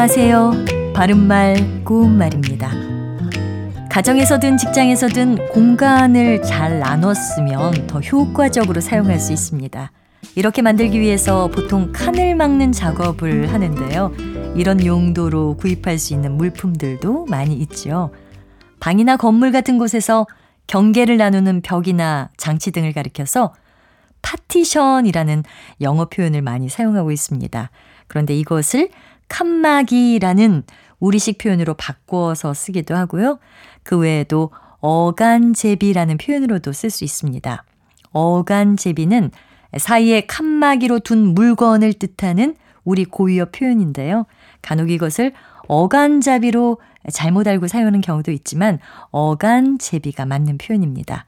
안녕하세요. 바른말 고운말입니다. 가정에서든 직장에서든 공간을 잘 나눴으면 더 효과적으로 사용할 수 있습니다. 이렇게 만들기 위해서 보통 칸을 막는 작업을 하는데요. 이런 용도로 구입할 수 있는 물품들도 많이 있죠. 방이나 건물 같은 곳에서 경계를 나누는 벽이나 장치 등을 가리켜서 파티션이라는 영어 표현을 많이 사용하고 있습니다. 그런데 이것을 칸막이라는 우리식 표현으로 바꿔서 쓰기도 하고요. 그 외에도 어간제비라는 표현으로도 쓸 수 있습니다. 어간제비는 사이에 칸막이로 둔 물건을 뜻하는 우리 고유어 표현인데요. 간혹 이것을 어간잡이로 잘못 알고 사용하는 경우도 있지만 어간제비가 맞는 표현입니다.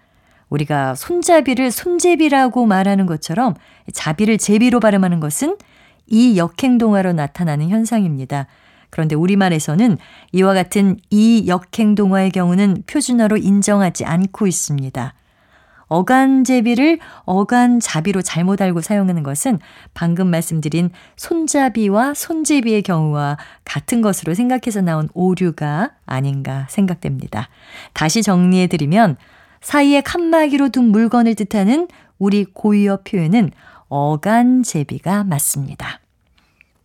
우리가 손잡이를 손제비라고 말하는 것처럼 자비를 제비로 발음하는 것은 이 역행동화로 나타나는 현상입니다. 그런데 우리말에서는 이와 같은 이 역행동화의 경우는 표준어로 인정하지 않고 있습니다. 어간제비를 어간자비로 잘못 알고 사용하는 것은 방금 말씀드린 손잡이와 손제비의 경우와 같은 것으로 생각해서 나온 오류가 아닌가 생각됩니다. 다시 정리해드리면 사이에 칸막이로 둔 물건을 뜻하는 우리 고유어 표현은 어간제비가 맞습니다.